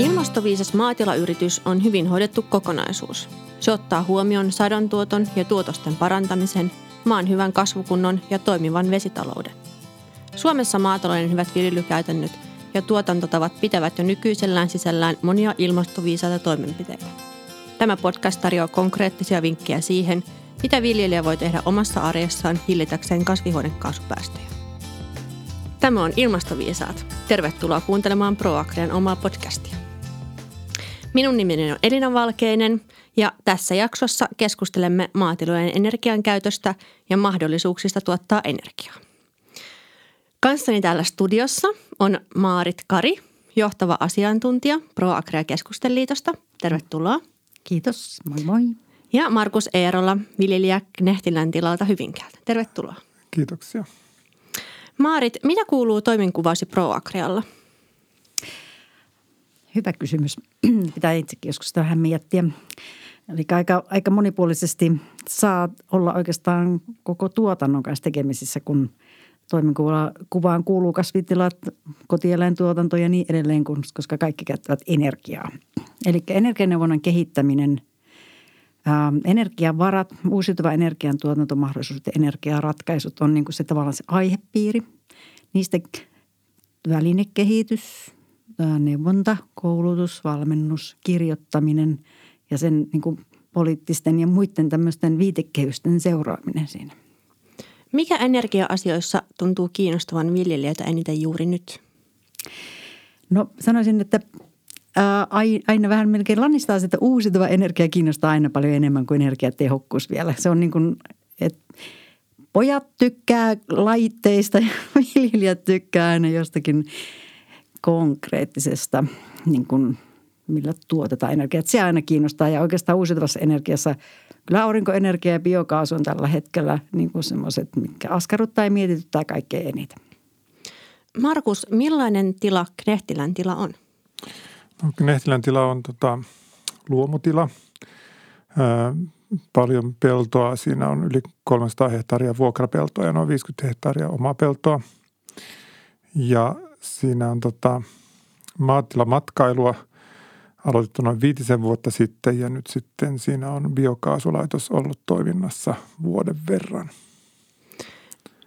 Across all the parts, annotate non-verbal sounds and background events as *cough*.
Ilmastoviisas maatilayritys on hyvin hoidettu kokonaisuus. Se ottaa huomioon sadontuoton ja tuotosten parantamisen, maan hyvän kasvukunnon ja toimivan vesitalouden. Suomessa maatalouden hyvät viljelykäytännöt ja tuotantotavat pitävät jo nykyisellään sisällään monia ilmastoviisaita toimenpiteitä. Tämä podcast tarjoaa konkreettisia vinkkejä siihen, mitä viljelijä voi tehdä omassa arjessaan hillitäkseen kasvihuonekaasupäästöjä. Tämä on Ilmastoviisaat. Tervetuloa kuuntelemaan ProAgrian omaa podcastia. Minun nimeni on Elina Valkeinen ja tässä jaksossa keskustelemme maatilojen energiankäytöstä ja mahdollisuuksista tuottaa energiaa. Kanssani täällä studiossa on Maarit Kari, johtava asiantuntija ProAgria Keskusteliitosta. Tervetuloa. Kiitos, moi moi. Ja Markus Eerola, viljelijä Knehtilän tilalta Hyvinkäältä. Tervetuloa. Kiitoksia. Maarit, mitä kuuluu toimenkuvasi ProAgrialla? Hyvä kysymys. *clears throat* Pitää itsekin joskus vähän miettiä. Eli aika, aika monipuolisesti saa olla oikeastaan koko tuotannon kanssa tekemisissä, kun toimenkuvaan kuuluu kasvitilat, kotieläintuotanto ja niin edelleen, koska kaikki käyttävät energiaa. Eli energianeuvonnan kehittäminen, ää, energiavarat, uusiutuva energiantuotantomahdollisuudet ja energiaratkaisut on niin kuin se tavallaan se aihepiiri. Niistä välinekehitys, neuvonta, koulutus, valmennus, kirjoittaminen ja sen niin kuin poliittisten ja muiden tämmöisten viitekehysten seuraaminen siinä. Mikä energia-asioissa tuntuu kiinnostavan viljelijöitä eniten juuri nyt? No sanoisin, että ää, aina vähän melkein lannistaa että uusiutuva energia kiinnostaa aina paljon enemmän kuin energiatehokkuus vielä. Se on niin kuin, että pojat tykkää laitteista ja *laughs* viljelijät tykkää aina jostakin konkreettisesta, niin kuin, millä tuotetaan energiaa. Se aina kiinnostaa ja oikeastaan uusiutuvassa energiassa kyllä aurinkoenergia ja biokaasu on tällä hetkellä niin kuin semmoiset, mitkä askarruttaa ja mietityttää kaikkein eniten. Markus, millainen tila Knehtilän tila on? No, Knehtilän tila on tota, luomutila. Ää, paljon peltoa. Siinä on yli 300 hehtaaria vuokrapeltoa ja noin 50 hehtaaria omaa peltoa. Ja siinä on tota, maatilamatkailua aloitettu noin viitisen vuotta sitten ja nyt sitten siinä on biokaasulaitos ollut toiminnassa vuoden verran.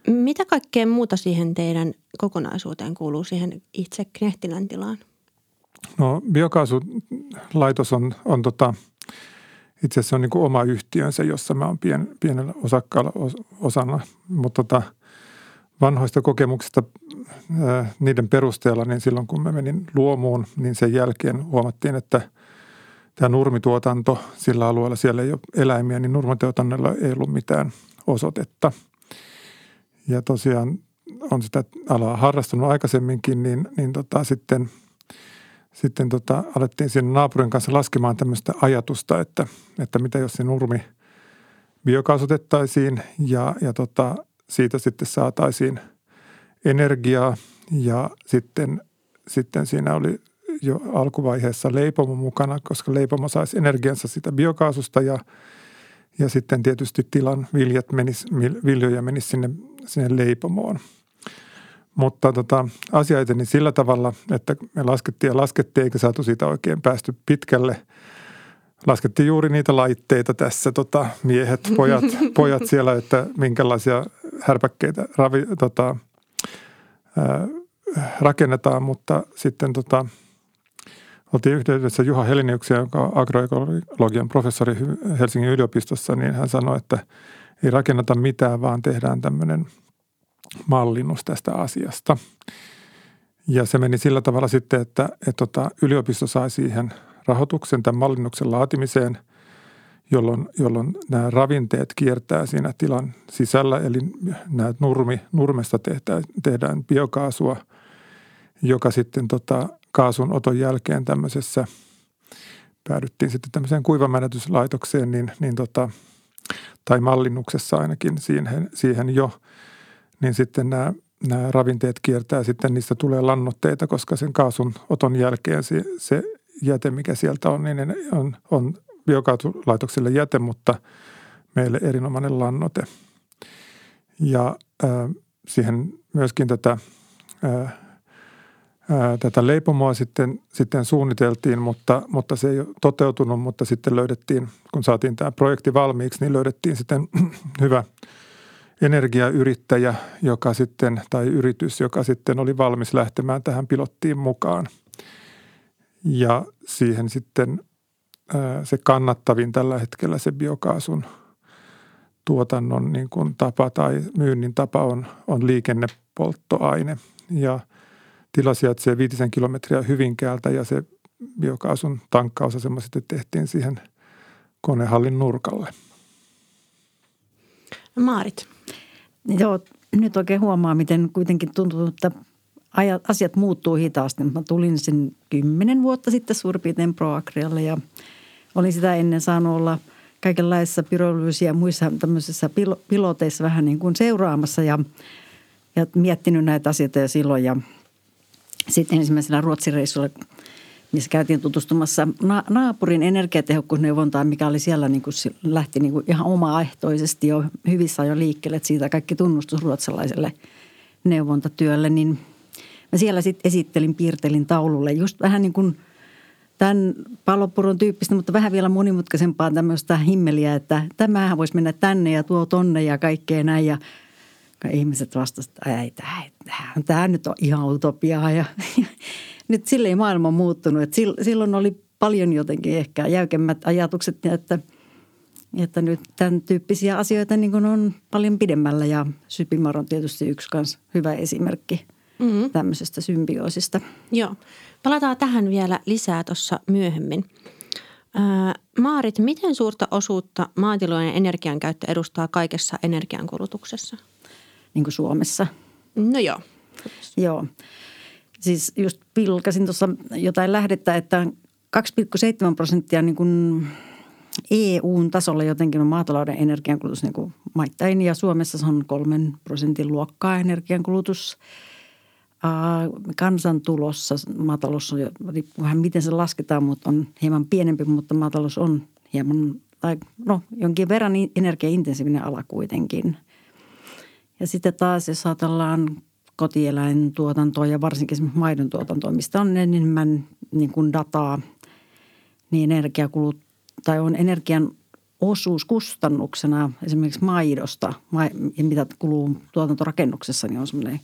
Mitä kaikkea muuta siihen teidän kokonaisuuteen kuuluu siihen itse Knehtilän tilaan? No biokaasulaitos on, on tota, itse asiassa on niin kuin oma yhtiönsä, jossa mä oon pien, pienellä osakkaalla osana, mutta tota, vanhoista kokemuksista niiden perusteella, niin silloin kun mä menin luomuun, niin sen jälkeen huomattiin, että tämä nurmituotanto sillä alueella, siellä ei ole eläimiä, niin nurmituotannolla ei ollut mitään osoitetta. Ja tosiaan on sitä alaa harrastunut aikaisemminkin, niin, niin tota, sitten, sitten tota, alettiin siinä naapurin kanssa laskemaan tämmöistä ajatusta, että, että mitä jos se nurmi biokaasutettaisiin ja, ja tota, siitä sitten saataisiin energiaa ja sitten, sitten siinä oli jo alkuvaiheessa leipomo mukana, koska leipomo saisi energiansa sitä biokaasusta ja, ja sitten tietysti tilan viljat menis, viljoja menisi sinne, sinne leipomoon. Mutta tota, asia eteni sillä tavalla, että me laskettiin ja laskettiin eikä saatu siitä oikein päästy pitkälle – laskettiin juuri niitä laitteita tässä, tota, miehet, pojat, *laughs* pojat siellä, että minkälaisia härpäkkeitä ravi, tota, ää, rakennetaan, mutta sitten tota, oltiin yhteydessä Juha Heliniuksia, joka on agroekologian professori Helsingin yliopistossa, niin hän sanoi, että ei rakenneta mitään, vaan tehdään tämmöinen mallinnus tästä asiasta. Ja se meni sillä tavalla sitten, että, että tota, yliopisto sai siihen rahoituksen tämän mallinnuksen laatimiseen, jolloin, jolloin nämä ravinteet kiertää siinä tilan sisällä. Eli nämä nurmi, nurmesta tehdään, tehdään biokaasua, joka sitten tota, kaasun oton jälkeen tämmöisessä, päädyttiin sitten tämmöiseen kuivamädätyslaitokseen, niin, niin tota, tai mallinnuksessa ainakin siihen, siihen jo, niin sitten nämä nämä ravinteet kiertää, sitten niistä tulee lannoitteita, koska sen kaasun oton jälkeen se, se jäte, mikä sieltä on, niin on, on biokaasulaitokselle jäte, mutta meille erinomainen lannote. Ja äh, siihen myöskin tätä äh, tätä leipomoa sitten, sitten suunniteltiin, mutta, mutta se ei toteutunut, mutta sitten löydettiin, kun saatiin tämä projekti valmiiksi, niin löydettiin sitten *clears throat* hyvä energiayrittäjä, joka sitten, tai yritys, joka sitten oli valmis lähtemään tähän pilottiin mukaan. Ja siihen sitten se kannattavin tällä hetkellä se biokaasun tuotannon niin kuin tapa tai myynnin tapa on, on liikennepolttoaine. Ja – tila sijaitsee viitisen kilometriä Hyvinkäältä ja se biokaasun tankkausasema sitten tehtiin siihen konehallin nurkalle. Maarit. Joo, nyt oikein huomaa, miten kuitenkin tuntuu, että asiat muuttuu hitaasti. Mä tulin sen kymmenen vuotta sitten suurin piirtein ProAgrialle ja olin sitä ennen saanut olla kaikenlaisissa pyrolyysiä ja muissa tämmöisissä piloteissa vähän niin kuin seuraamassa ja, ja miettinyt näitä asioita jo silloin. Ja – sitten ensimmäisellä Ruotsin reissulla, missä käytiin tutustumassa na- naapurin energiatehokkuusneuvontaan, mikä oli siellä niin kuin, lähti niin kuin ihan omaehtoisesti jo hyvissä jo liikkeelle, että siitä kaikki tunnustus ruotsalaiselle neuvontatyölle, niin mä siellä sitten esittelin, piirtelin taululle just vähän niin kuin tämän palopuron tyyppistä, mutta vähän vielä monimutkaisempaa tämmöistä himmeliä, että tämähän voisi mennä tänne ja tuo tonne ja kaikkea näin ja – ihmiset vastasivat, että ei, tämä, tämä, tämä nyt on ihan utopiaa. Ja, ja *laughs* nyt sille ei maailma muuttunut. Että silloin oli paljon jotenkin ehkä jäykemmät ajatukset, että, että nyt tämän tyyppisiä asioita niin kuin on paljon pidemmällä. Ja Sypimar on tietysti yksi kans hyvä esimerkki mm-hmm. tämmöisestä symbioosista. Joo. Palataan tähän vielä lisää tuossa myöhemmin. Maarit, miten suurta osuutta maatilojen energiankäyttö edustaa kaikessa energiankulutuksessa? niin kuin Suomessa. No joo. Joo. Siis just pilkasin tuossa jotain lähdettä, että 2,7 prosenttia niin kuin EUn tasolla jotenkin on maatalouden energiankulutus niin kuin maittain ja Suomessa se on kolmen prosentin luokkaa energiankulutus. Kansantulossa maatalous on, riippuu vähän miten se lasketaan, mutta on hieman pienempi, mutta maatalous on hieman, tai no jonkin verran energiaintensiivinen ala kuitenkin – ja sitten taas, jos ajatellaan kotieläintuotantoa ja varsinkin esimerkiksi maidon tuotantoa, mistä on enemmän niin kuin dataa, niin energiakulut tai on energian osuus kustannuksena esimerkiksi maidosta ja mitä kuluu tuotantorakennuksessa, niin on semmoinen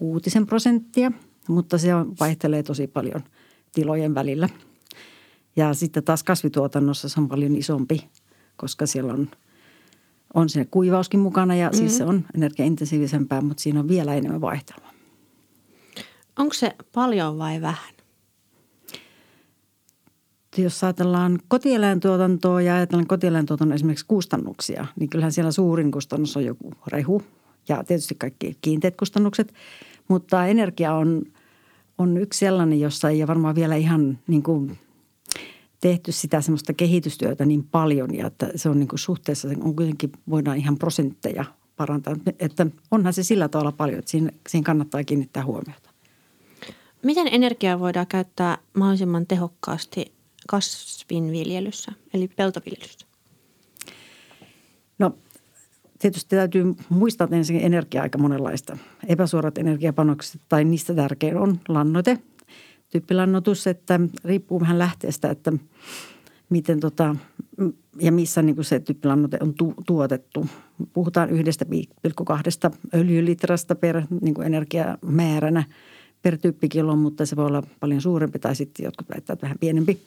kuutisen prosenttia, mutta se on, vaihtelee tosi paljon tilojen välillä. Ja sitten taas kasvituotannossa se on paljon isompi, koska siellä on – on siinä kuivauskin mukana ja mm-hmm. siis se on energiaintensiivisempää, mutta siinä on vielä enemmän vaihtelua. Onko se paljon vai vähän? Jos ajatellaan kotieläintuotantoa ja ajatellaan kotieläintuotannon esimerkiksi kustannuksia, niin kyllähän siellä suurin kustannus on joku rehu ja tietysti kaikki kiinteät kustannukset. Mutta energia on, on yksi sellainen, jossa ei ole varmaan vielä ihan niin kuin – tehty sitä semmoista kehitystyötä niin paljon ja että se on niin kuin suhteessa, on kuitenkin voidaan ihan prosentteja parantaa. Että onhan se sillä tavalla paljon, että siinä, siinä kannattaa kiinnittää huomiota. Miten energiaa voidaan käyttää mahdollisimman tehokkaasti kasvinviljelyssä, eli peltoviljelyssä? Tietysti täytyy muistaa, että ensin energia aika monenlaista. Epäsuorat energiapanokset tai niistä tärkein on lannoite – tyyppilannotus, että riippuu vähän lähteestä, että miten tota, ja missä niin se tyyppilannoite on tu- tuotettu. Puhutaan yhdestä kahdesta öljylitrasta per niin energiamääränä per tyyppikilo, mutta se voi olla paljon suurempi tai sitten jotkut väittävät vähän pienempi.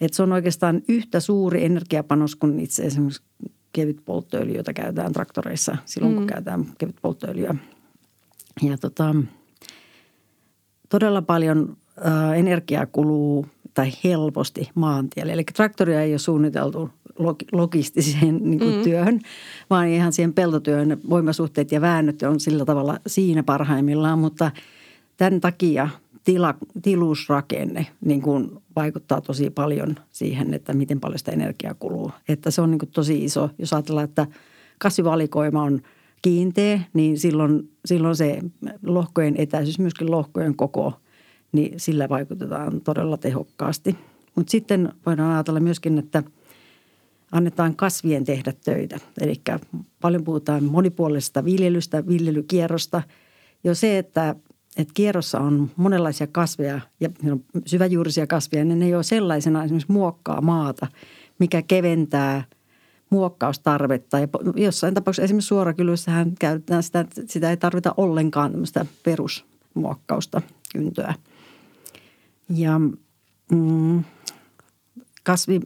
Et se on oikeastaan yhtä suuri energiapanos kuin itse esimerkiksi kevyt polttoöljy, jota käytetään traktoreissa silloin, kun mm. käytetään kevyt polttoöljyä. Ja tota, todella paljon energiaa kuluu tai helposti maantielle. Eli traktoria ei ole suunniteltu logistiseen niin kuin mm. työhön, vaan ihan siihen peltotyöhön voimasuhteet ja väännöt on sillä tavalla siinä parhaimmillaan. Mutta tämän takia tila, tilusrakenne niin kuin vaikuttaa tosi paljon siihen, että miten paljon sitä energiaa kuluu. Että se on niin kuin tosi iso, jos ajatellaan, että kasvivalikoima on kiinteä, niin silloin, silloin se lohkojen etäisyys, myöskin lohkojen koko – niin sillä vaikutetaan todella tehokkaasti. Mutta sitten voidaan ajatella myöskin, että annetaan kasvien tehdä töitä. Eli paljon puhutaan monipuolisesta viljelystä, viljelykierrosta. Jo se, että että kierrossa on monenlaisia kasveja ja syväjuurisia kasveja, niin ne ei ole sellaisena esimerkiksi muokkaa maata, mikä keventää muokkaustarvetta. Ja jossain tapauksessa esimerkiksi suorakylyssähän käytetään sitä, sitä ei tarvita ollenkaan tämmöistä perusmuokkausta, kyntöä. Ja mm, kasvi,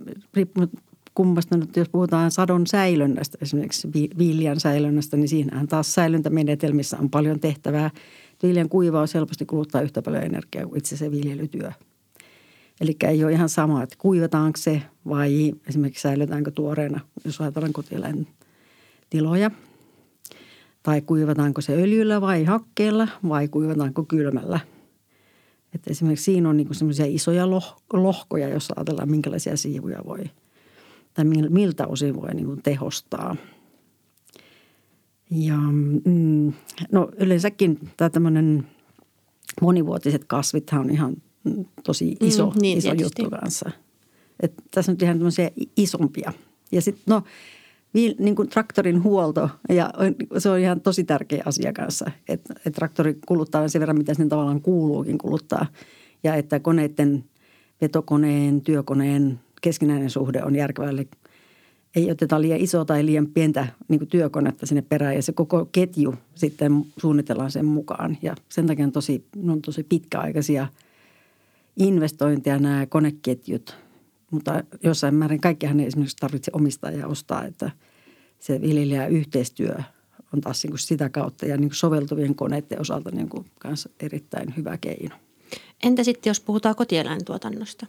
kummasta nyt, jos puhutaan sadon säilönnästä, esimerkiksi viljan säilönnästä, niin siinähän taas säilöntämenetelmissä on paljon tehtävää. Viljan kuivaus helposti kuluttaa yhtä paljon energiaa kuin itse se viljelytyö. Eli ei ole ihan sama, että kuivataanko se vai esimerkiksi säilytäänkö tuoreena, jos ajatellaan kotieläintiloja. Tai kuivataanko se öljyllä vai hakkeella vai kuivataanko kylmällä. Että esimerkiksi siinä on niin semmoisia isoja lohkoja, jos ajatellaan minkälaisia siivuja voi – tai miltä osin voi niin tehostaa. Ja mm, no yleensäkin tämä tämmöinen monivuotiset kasvithan on ihan tosi mm, iso, mm, niin, iso juttu kanssa. Et tässä on ihan tämmöisiä isompia. Ja sitten no niin kuin traktorin huolto, ja se on ihan tosi tärkeä asia kanssa, että, että traktori kuluttaa sen verran, mitä sen tavallaan kuuluukin kuluttaa. Ja että koneiden, vetokoneen, työkoneen keskinäinen suhde on järkevää. Ei oteta liian isoa tai liian pientä niin työkonetta sinne perään ja se koko ketju sitten suunnitellaan sen mukaan. Ja sen takia on tosi, on tosi pitkäaikaisia investointeja nämä koneketjut. Mutta jossain määrin kaikkihan ei esimerkiksi tarvitse omistaa ja ostaa, että se viljelijä yhteistyö on taas niin kuin sitä kautta ja niin kuin soveltuvien koneiden osalta niin kanssa erittäin hyvä keino. Entä sitten, jos puhutaan kotieläintuotannosta?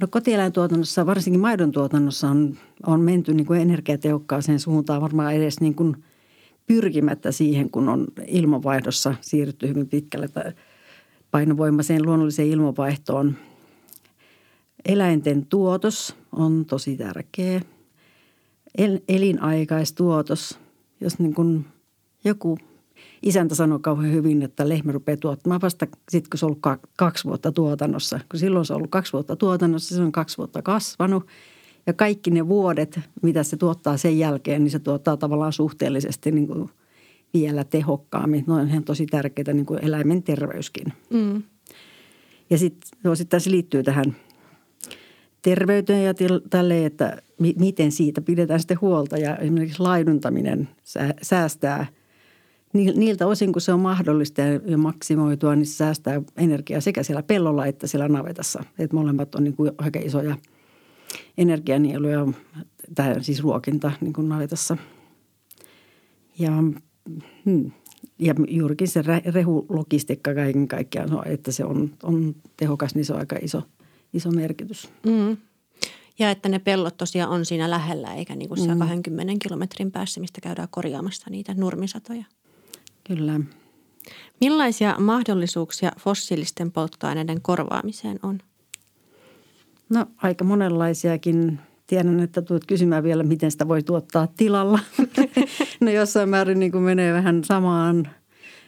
No kotieläintuotannossa, varsinkin maidon tuotannossa on, on menty niin kuin energiatehokkaaseen suuntaan varmaan edes niin kuin pyrkimättä siihen, kun on ilmanvaihdossa siirrytty hyvin pitkälle painovoimaiseen luonnolliseen ilmanvaihtoon. Eläinten tuotos on tosi tärkeä. El, elinaikaistuotos, jos niin kuin joku isäntä sanoi kauhean hyvin, että lehmä rupeaa tuottamaan vasta sitten, kun se on ollut kaksi vuotta tuotannossa. Kun silloin se on ollut kaksi vuotta tuotannossa, se on kaksi vuotta kasvanut. Ja kaikki ne vuodet, mitä se tuottaa sen jälkeen, niin se tuottaa tavallaan suhteellisesti niin kuin vielä tehokkaammin. No on ihan tosi tärkeää niin kuin eläimen terveyskin. Mm. Ja sitten no, sit tässä liittyy tähän terveyteen ja tälle, että mi- miten siitä pidetään sitten huolta. Ja esimerkiksi laiduntaminen säästää – niiltä osin, kun se on mahdollista ja maksimoitua, niin se säästää energiaa sekä siellä pellolla että siellä navetassa. Et molemmat on niin kuin aika isoja energianieluja, tämä siis ruokinta niin kuin navetassa. Ja, hmm, ja juurikin se rehulogistiikka kaiken kaikkiaan, että se on, on tehokas, niin se on aika iso, iso merkitys. Mm. Ja että ne pellot tosiaan on siinä lähellä, eikä niin kuin siellä mm. 20 kilometrin päässä, mistä käydään korjaamassa niitä nurmisatoja. Kyllä. Millaisia mahdollisuuksia fossiilisten polttoaineiden korvaamiseen on? No aika monenlaisiakin. Tiedän, että tulet kysymään vielä, miten sitä voi tuottaa tilalla. *laughs* no jossain määrin niin kuin menee vähän samaan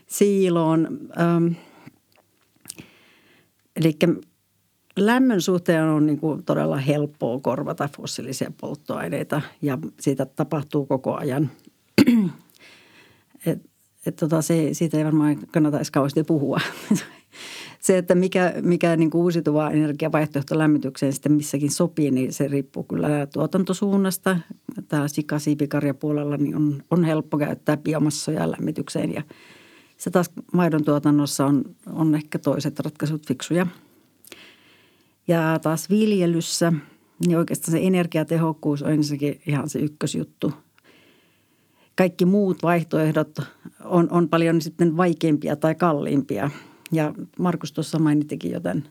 siiloon. Ähm, eli lämmön suhteen on niin kuin todella helppoa korvata fossiilisia polttoaineita ja siitä tapahtuu koko ajan. *clears throat* Et että tota, se, siitä ei varmaan kannata edes kauheasti puhua. *laughs* se, että mikä, mikä niin kuin uusiutuva energiavaihtoehto lämmitykseen sitten missäkin sopii, niin se riippuu kyllä tuotantosuunnasta. Täällä sikasiipikarjapuolella niin on, on helppo käyttää biomassoja lämmitykseen ja se taas maidon tuotannossa on, on ehkä toiset ratkaisut fiksuja. Ja taas viljelyssä, niin oikeastaan se energiatehokkuus on ensinnäkin ihan se ykkösjuttu – kaikki muut vaihtoehdot on, on paljon sitten vaikeampia tai kalliimpia. Ja Markus tuossa mainittikin joten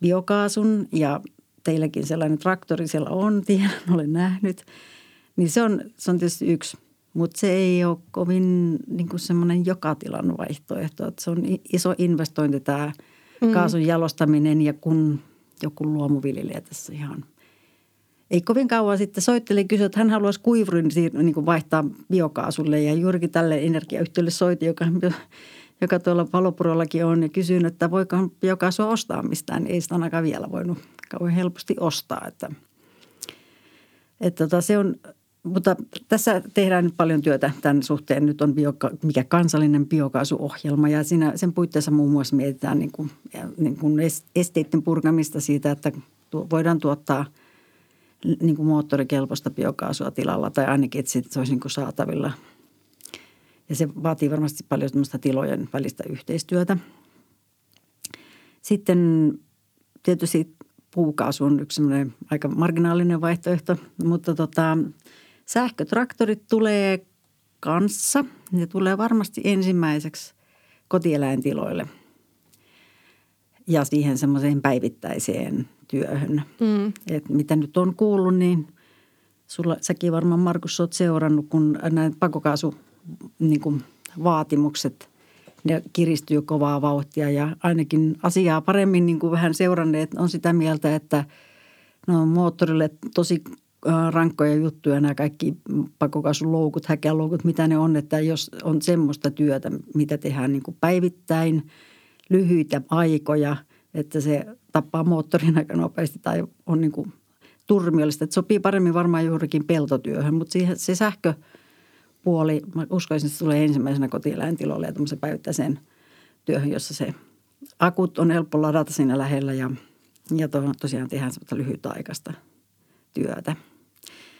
biokaasun ja teilläkin sellainen traktori siellä on, *laughs* tiedän, olen nähnyt. Niin se on, se on tietysti yksi, mutta se ei ole kovin niin kuin semmoinen joka tilan vaihtoehto. Että se on iso investointi tämä mm. kaasun jalostaminen ja kun joku luomuviljelijä tässä ihan ei kovin kauan sitten soittelin kysyi, että hän haluaisi kuivurin niin kuin vaihtaa biokaasulle ja juurikin tälle energiayhtiölle soitin, joka, joka tuolla Valopurollakin on ja kysyin, että voikohan biokaasua ostaa mistään. Ei sitä ainakaan vielä voinut kauhean helposti ostaa, että, että tota, se on mutta tässä tehdään nyt paljon työtä tämän suhteen. Nyt on bioka, mikä kansallinen biokaasuohjelma ja siinä, sen puitteissa muun muassa mietitään niin kuin, niin kuin esteiden purkamista siitä, että voidaan tuottaa niin kuin moottorikelpoista biokaasua tilalla tai ainakin, että se olisi niin kuin saatavilla. Ja se vaatii varmasti paljon tilojen välistä yhteistyötä. Sitten tietysti puukaasu on yksi aika marginaalinen vaihtoehto, mutta tota, sähkötraktorit tulee kanssa. Ne tulee varmasti ensimmäiseksi kotieläintiloille ja siihen semmoiseen päivittäiseen työhön. Mm. Et mitä nyt on kuullut, niin sulla, säkin varmaan Markus olet seurannut, kun nämä pakokaasu niin kuin vaatimukset – ne kiristyy kovaa vauhtia ja ainakin asiaa paremmin niin kuin vähän seuranneet on sitä mieltä, että no moottorille tosi rankkoja juttuja nämä kaikki pakokaasuloukut, häkäloukut, mitä ne on, että jos on semmoista työtä, mitä tehdään niin kuin päivittäin, lyhyitä aikoja, että se tappaa moottorin aika nopeasti tai on niin kuin turmiollista. Että sopii paremmin varmaan juurikin peltotyöhön, mutta siihen, se sähkö – puoli, mä uskoisin, että se tulee ensimmäisenä kotieläintiloille ja tämmöisen päivittäiseen työhön, jossa se akut on helppo ladata siinä lähellä ja, ja to, tosiaan tehdään semmoista lyhytaikaista työtä.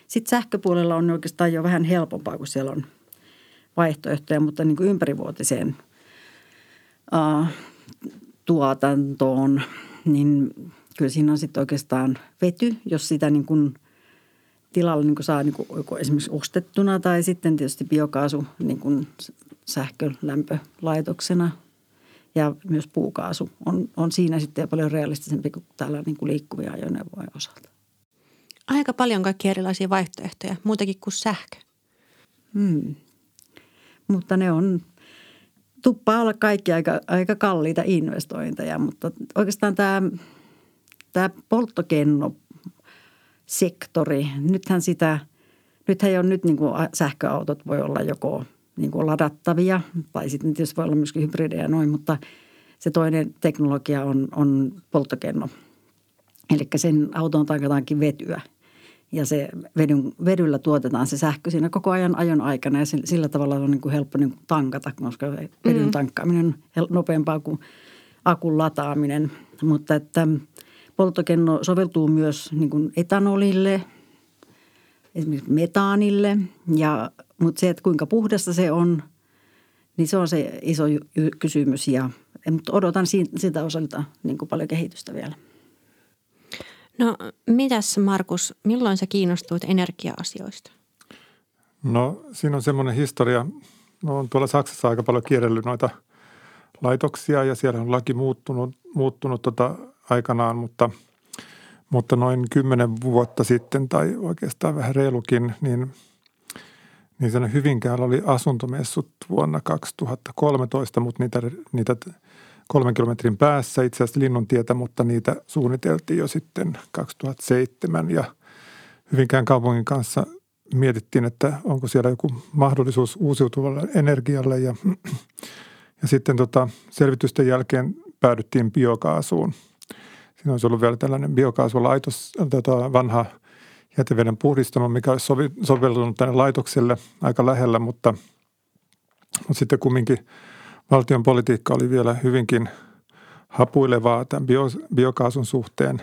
Sitten sähköpuolella on oikeastaan jo vähän helpompaa, kun siellä on vaihtoehtoja, mutta niin kuin ympärivuotiseen uh, tuotantoon, niin kyllä siinä on sitten oikeastaan vety, jos sitä niin kuin tilalla niin kuin saa niin kuin joko esimerkiksi ostettuna tai sitten tietysti biokaasu niin kuin sähkölämpölaitoksena ja myös puukaasu on, on siinä sitten paljon realistisempi kuin täällä niin kuin liikkuvia ajoneuvoja osalta. Aika paljon kaikkia erilaisia vaihtoehtoja, muutakin kuin sähkö. Hmm. Mutta ne on, tuppaa olla kaikki aika, aika kalliita investointeja, mutta oikeastaan tämä, tämä polttokenno sektori. Nythän sitä, nythän jo nyt niin kuin sähköautot voi olla joko niin kuin ladattavia tai sitten tietysti voi olla myöskin hybridejä noin, mutta se toinen teknologia on, on polttokenno. Eli sen autoon tankataankin vetyä ja se vedyn, vedyllä tuotetaan se sähkö siinä koko ajan ajon aikana ja sillä tavalla on niin kuin helppo niin kuin tankata, koska vedyn mm. tankkaaminen on nopeampaa kuin akun lataaminen. Mutta että – Polttokenno soveltuu myös niin kuin etanolille, esimerkiksi metaanille, ja, mutta se, että kuinka puhdasta se on, niin se on se iso kysymys ja mutta odotan siitä osalta niin kuin paljon kehitystä vielä. No mitäs Markus, milloin sä kiinnostuit energia-asioista? No siinä on semmoinen historia. No, on tuolla Saksassa aika paljon kierrellyt noita laitoksia ja siellä on laki muuttunut, muuttunut tota aikanaan, mutta, mutta noin kymmenen vuotta sitten tai oikeastaan vähän reilukin, niin, niin sen Hyvinkäällä oli asuntomessut vuonna 2013, mutta niitä, niitä kolmen kilometrin päässä. Itse asiassa Linnuntietä, mutta niitä suunniteltiin jo sitten 2007 ja Hyvinkään kaupungin kanssa mietittiin, että onko siellä joku mahdollisuus uusiutuvalle energialle. Ja, *clears throat* ja sitten tota, selvitysten jälkeen päädyttiin biokaasuun – Siinä olisi ollut vielä tällainen biokaasuolaitos, tota vanha jäteveden puhdistamo, mikä olisi sovi, soveltunut tänne laitokselle aika lähellä, mutta, mutta sitten kumminkin valtion politiikka oli vielä hyvinkin hapuilevaa tämän bio, biokaasun suhteen.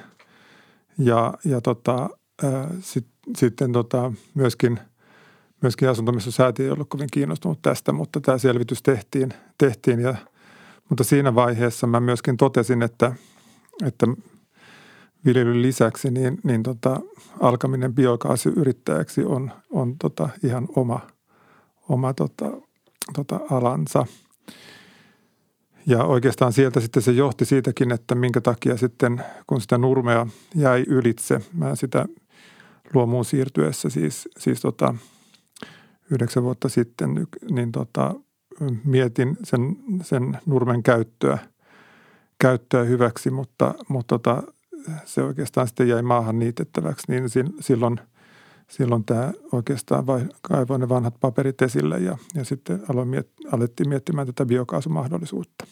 Ja, ja tota, sit, sitten tota, myöskin, myöskin asuntomissosäätiö ei ollut kovin kiinnostunut tästä, mutta tämä selvitys tehtiin, tehtiin ja, mutta siinä vaiheessa mä myöskin totesin, että, että viljelyn lisäksi, niin, niin tota, alkaminen biokaasuyrittäjäksi on, on tota ihan oma, oma tota, tota alansa. Ja oikeastaan sieltä sitten se johti siitäkin, että minkä takia sitten, kun sitä nurmea jäi ylitse, mä sitä luomuun siirtyessä siis, siis tota, yhdeksän vuotta sitten, niin tota, mietin sen, sen nurmen käyttöä, käyttöä hyväksi, mutta, mutta tota, se oikeastaan sitten jäi maahan niitettäväksi, niin silloin, silloin tämä oikeastaan vai, kaivoi ne vanhat paperit esille ja, ja sitten aloin miet, alettiin miettimään tätä biokaasumahdollisuutta.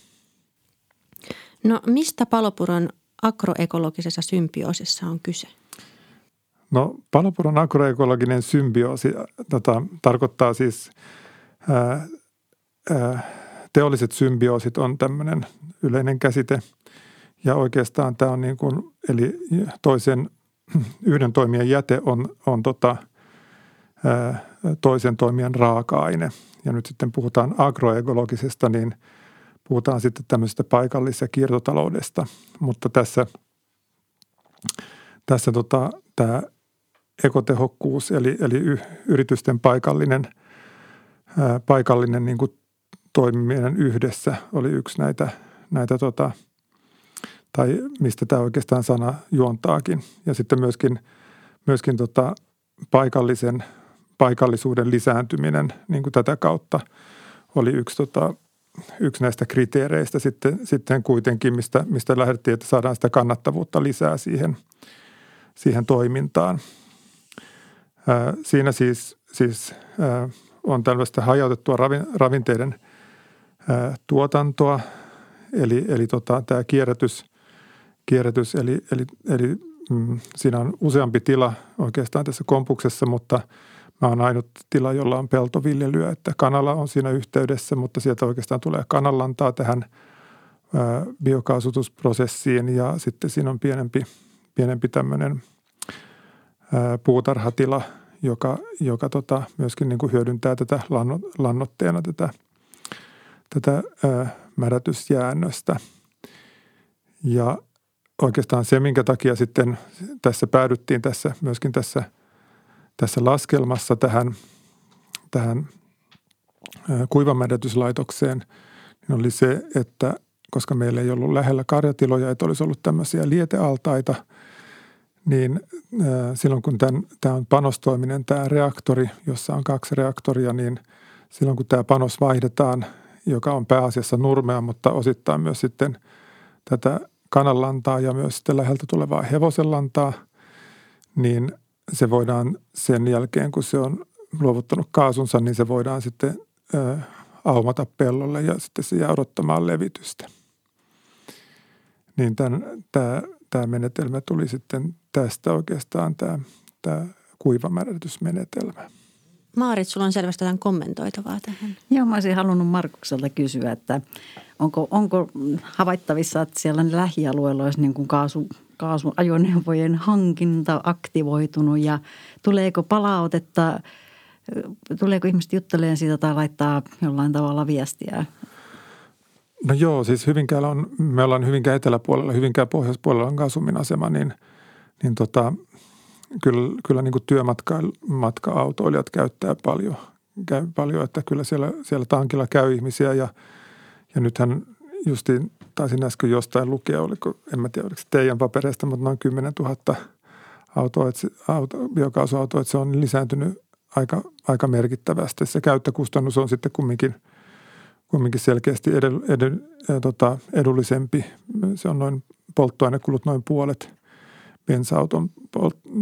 No mistä palopuron agroekologisessa symbioosissa on kyse? No palopuron agroekologinen symbioosi tota, tarkoittaa siis ää, ää, teolliset symbioosit on tämmöinen yleinen käsite. Ja oikeastaan tämä on niin kuin, eli toisen *clears throat* yhden toimijan jäte on, on tota, toisen toimijan raaka-aine. Ja nyt sitten puhutaan agroekologisesta, niin puhutaan sitten tämmöisestä paikallis- ja kiertotaloudesta. Mutta tässä, tässä tota, tämä ekotehokkuus, eli, eli yritysten paikallinen, paikallinen niin kuin toimiminen yhdessä oli yksi näitä, näitä tota, tai mistä tämä oikeastaan sana juontaakin. Ja sitten myöskin, myöskin tota, paikallisen, paikallisuuden lisääntyminen niin kuin tätä kautta oli yksi, tota, yksi näistä kriteereistä sitten, sitten kuitenkin, mistä, mistä lähdettiin, että saadaan sitä kannattavuutta lisää siihen, siihen toimintaan. Ää, siinä siis, siis ää, on tällaista hajautettua ravinteiden – tuotantoa, eli, eli tota, tämä kierrätys, kierrätys eli, eli, eli mm, siinä on useampi tila oikeastaan tässä kompuksessa, mutta mä oon ainut tila, jolla on peltoviljelyä, että kanala on siinä yhteydessä, mutta sieltä oikeastaan tulee kanalantaa tähän ää, biokaasutusprosessiin ja sitten siinä on pienempi, pienempi tämmöinen puutarhatila, joka, joka tota, myöskin niin kuin hyödyntää tätä lannotteena tätä – tätä ö, mädätysjäännöstä. Ja oikeastaan se, minkä takia sitten tässä päädyttiin tässä myöskin tässä, tässä laskelmassa tähän, tähän kuivamädätyslaitokseen, niin oli se, että koska meillä ei ollut lähellä karjatiloja, että olisi ollut tämmöisiä lietealtaita, niin silloin kun tämän, tämä on panostoiminen tämä reaktori, jossa on kaksi reaktoria, niin silloin kun tämä panos vaihdetaan joka on pääasiassa nurmea, mutta osittain myös sitten tätä kananlantaa ja myös sitten läheltä tulevaa hevosenlantaa, niin se voidaan sen jälkeen, kun se on luovuttanut kaasunsa, niin se voidaan sitten ö, aumata pellolle ja sitten se jää odottamaan levitystä. Niin tämän, tämä, tämä menetelmä tuli sitten tästä oikeastaan tämä, tämä kuivamäärätysmenetelmä. Maarit, sulla on selvästi jotain kommentoitavaa tähän. Joo, mä olisin halunnut Markukselta kysyä, että onko, onko havaittavissa, että siellä lähialueella olisi niin kuin kaasu, kaasuajoneuvojen hankinta aktivoitunut ja tuleeko palautetta, tuleeko ihmiset juttelemaan siitä tai laittaa jollain tavalla viestiä? No joo, siis Hyvinkäällä on, me ollaan Hyvinkään eteläpuolella, Hyvinkään pohjoispuolella on kaasumin asema, niin, niin tota, kyllä, kyllä niin työmatka-autoilijat käyttää paljon, käy paljon, että kyllä siellä, siellä tankilla käy ihmisiä ja, ja nythän justiin taisin äsken jostain lukea, oliko, en mä tiedä, oliko se teidän papereista, mutta noin 10 000 autoa, auto, biokaasuautoa, että se on lisääntynyt aika, aika merkittävästi. Se käyttökustannus on sitten kumminkin, kumminkin selkeästi edell, edell, tota, edullisempi. Se on noin polttoainekulut noin puolet bensa-auton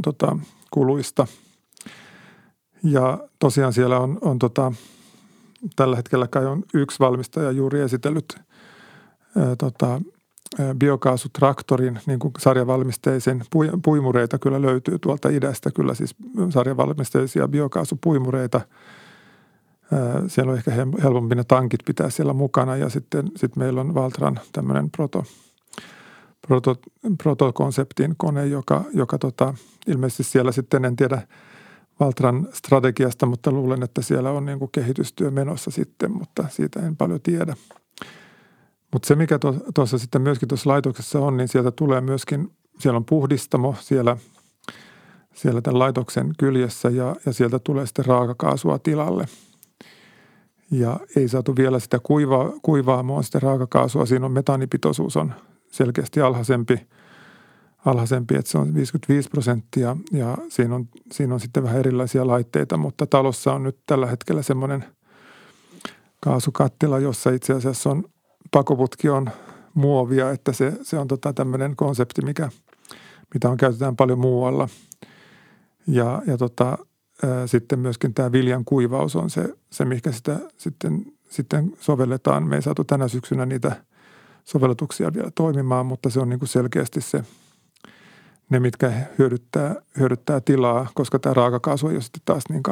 tota, kuluista. Ja tosiaan siellä on, on tota, tällä hetkellä kai on yksi valmistaja juuri esitellyt ää, tota, biokaasutraktorin niin kuin sarjavalmisteisen puimureita kyllä löytyy tuolta idästä, kyllä siis sarjavalmisteisia biokaasupuimureita. Siellä on ehkä helpompi ne tankit pitää siellä mukana ja sitten sit meillä on Valtran tämmöinen proto, proto, protokonseptin kone, joka, joka tota, ilmeisesti siellä sitten, en tiedä Valtran strategiasta, mutta luulen, että siellä on niin kuin kehitystyö menossa sitten, mutta siitä en paljon tiedä. Mutta se, mikä tuossa sitten myöskin tuossa laitoksessa on, niin sieltä tulee myöskin, siellä on puhdistamo siellä, siellä tämän laitoksen kyljessä ja, ja sieltä tulee sitten raakakaasua tilalle. Ja ei saatu vielä sitä kuivaa, kuivaamoa, sitä raakakaasua. Siinä on metaanipitoisuus on selkeästi alhaisempi, alhaisempi, että se on 55 prosenttia ja siinä on, siinä on sitten vähän erilaisia laitteita, mutta talossa on nyt tällä hetkellä semmoinen kaasukattila, jossa itse asiassa on pakoputki on muovia, että se, se on tota tämmöinen konsepti, mikä, mitä on käytetään paljon muualla. Ja, ja tota, sitten myöskin tämä viljan kuivaus on se, se mikä sitä sitten, sitten sovelletaan. Me ei saatu tänä syksynä niitä – sovellutuksia vielä toimimaan, mutta se on niin kuin selkeästi se ne, mitkä hyödyttää, hyödyttää tilaa, koska tämä raakakaasu ei ole sitten taas niin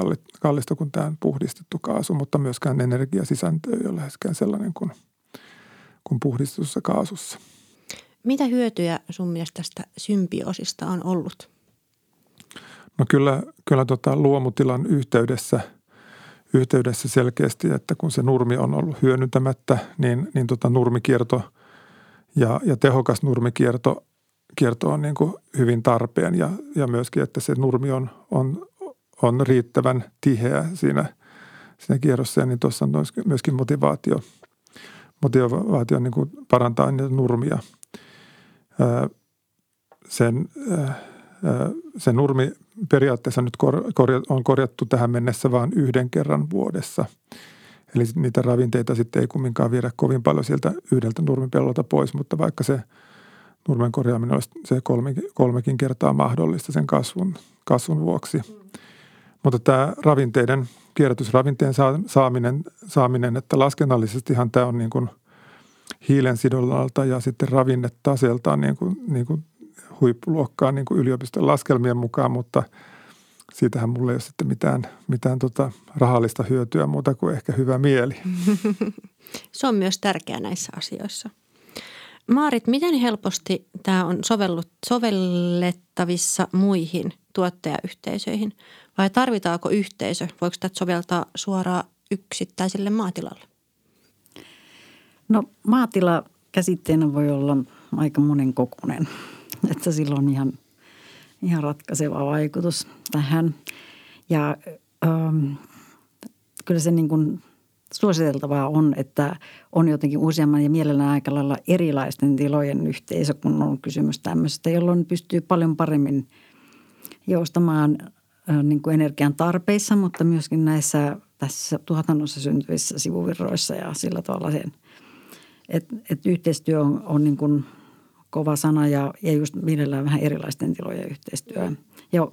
kallista kuin tämä puhdistettu kaasu, mutta myöskään energiasisältö ei ole läheskään sellainen kuin, kuin puhdistetussa kaasussa. Mitä hyötyjä sun mielestä tästä symbioosista on ollut? No kyllä, kyllä tota luomutilan yhteydessä, yhteydessä selkeästi, että kun se nurmi on ollut hyödyntämättä, niin, niin tota nurmikierto ja, ja tehokas nurmikierto kierto on niin kuin hyvin tarpeen ja, ja myöskin, että se nurmi on, on, on riittävän tiheä siinä, siinä kierrossa. niin tuossa on myöskin motivaatio, motivaatio niin kuin parantaa niitä nurmia. sen, se nurmi periaatteessa nyt on korjattu tähän mennessä vain yhden kerran vuodessa. Eli niitä ravinteita sitten ei kumminkaan viedä kovin paljon sieltä yhdeltä nurmipellolta pois, mutta vaikka se – nurmen korjaaminen olisi se kolmekin, kolmekin kertaa mahdollista sen kasvun, kasvun vuoksi. Mm. Mutta tämä ravinteiden, kierrätysravinteen saaminen, saaminen, että laskennallisestihan tämä on niin kuin hiilen sidollalta ja sitten ravinnetaseltaan niin kuin, niin kuin huippuluokkaa niin kuin yliopiston laskelmien mukaan, mutta siitähän mulla ei ole sitten mitään, mitään tota rahallista hyötyä muuta kuin ehkä hyvä mieli. *laughs* Se on myös tärkeää näissä asioissa. Maarit, miten helposti tämä on sovellut, sovellettavissa muihin tuottajayhteisöihin vai tarvitaanko yhteisö? Voiko tätä soveltaa suoraan yksittäiselle maatilalle? No maatila käsitteenä voi olla aika monen kokoinen, että sillä on ihan, ihan ratkaiseva vaikutus tähän. Ja ähm, kyllä se niin kuin suositeltavaa on, että on jotenkin useamman ja mielellään aika lailla erilaisten tilojen yhteisö, kun on kysymys tämmöisestä, jolloin pystyy paljon paremmin joustamaan niin kuin energian tarpeissa, mutta myöskin näissä tässä tuotannossa syntyvissä sivuvirroissa ja sillä tavalla sen, että, että yhteistyö on, on niin kuin kova sana ja, ja just mielellään vähän erilaisten tilojen yhteistyö. Ja,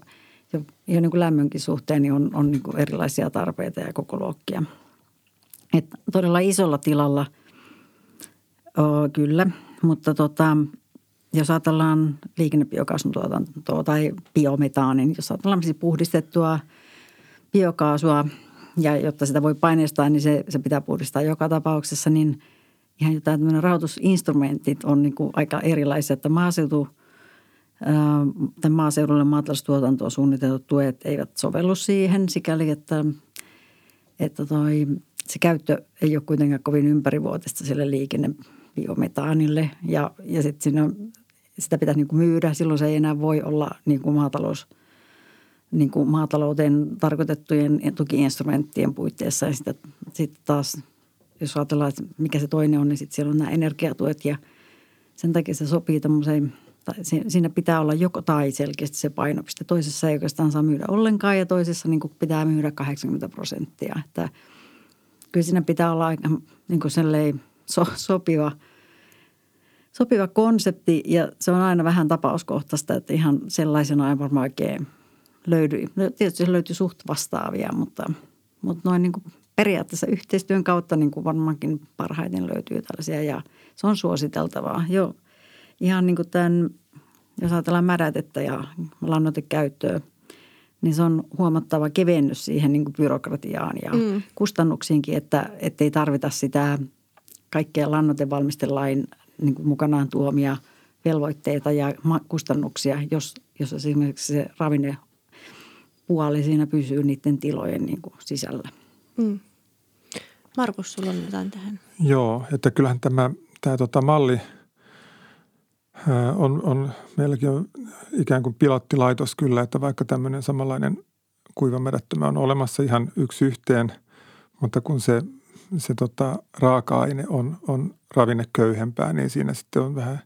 ja, ja niin kuin lämmönkin suhteen niin on, on niin kuin erilaisia tarpeita ja koko luokkia – että todella isolla tilalla o, kyllä, mutta tota, jos ajatellaan liikennebiokaasun tuotantoa tai biometaanin, jos ajatellaan puhdistettua biokaasua ja jotta sitä voi paineistaa, niin se, se pitää puhdistaa joka tapauksessa, niin ihan jotain rahoitusinstrumentit on niin kuin aika erilaisia, että maaseutu maaseudulle maataloustuotantoon suunnitellut tuet eivät sovellu siihen sikäli, että, että toi se käyttö ei ole kuitenkaan kovin ympärivuotista sille liikennebiometaanille ja, ja sitten siinä sitä pitää niin kuin myydä. Silloin se ei enää voi olla niin kuin maatalous, niin kuin maatalouteen tarkoitettujen tukiinstrumenttien puitteissa. Ja sitten, sitten taas, jos ajatellaan, että mikä se toinen on, niin sitten siellä on nämä energiatuet ja sen takia se sopii tämmöiseen tai siinä pitää olla joko tai selkeästi se painopiste. Toisessa ei oikeastaan saa myydä ollenkaan ja toisessa niin kuin pitää myydä 80 prosenttia. Että – kyllä siinä pitää olla aika niin kuin so, sopiva, sopiva konsepti ja se on aina vähän tapauskohtaista, että ihan sellaisena ei varmaan oikein löydy. No, tietysti löytyy suht vastaavia, mutta, mutta noin niin kuin periaatteessa yhteistyön kautta niin kuin varmaankin parhaiten löytyy tällaisia ja se on suositeltavaa. Jo ihan niin kuin tämän, jos ajatellaan mädätettä ja lannoitekäyttöä – niin se on huomattava kevennys siihen niin kuin byrokratiaan ja mm. kustannuksiinkin, että ei tarvita sitä kaikkea lannoitevalmistelain niin kuin mukanaan tuomia velvoitteita ja kustannuksia, jos, jos esimerkiksi se ravinnepuoli siinä pysyy niiden tilojen niin kuin sisällä. Mm. Markus, sulla on jotain tähän. Joo, että kyllähän tämä, tämä tota malli – on, on, meilläkin on ikään kuin pilottilaitos kyllä, että vaikka tämmöinen samanlainen kuivamerättömä on olemassa ihan yksi yhteen, mutta kun se, se tota, raaka-aine on, on ravinneköyhempää, niin siinä sitten on vähän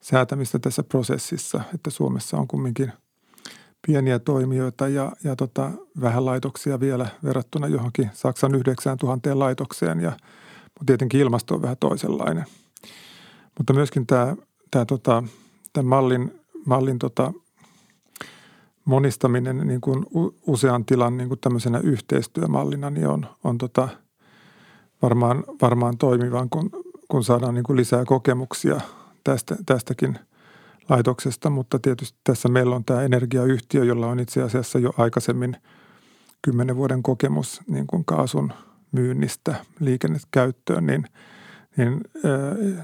säätämistä tässä prosessissa, että Suomessa on kumminkin pieniä toimijoita ja, ja tota, vähän laitoksia vielä verrattuna johonkin Saksan 9000 laitokseen ja mutta tietenkin ilmasto on vähän toisenlainen. Mutta myöskin tämä tämä, tota, tämän mallin, mallin tota, monistaminen niin kuin usean tilan niin kuin tämmöisenä yhteistyömallina niin on, on tota, varmaan, varmaan toimivan, kun, kun saadaan niin kuin lisää kokemuksia tästä, tästäkin laitoksesta, mutta tietysti tässä meillä on tämä energiayhtiö, jolla on itse asiassa jo aikaisemmin kymmenen vuoden kokemus niin kuin kaasun myynnistä liikennekäyttöön, niin, niin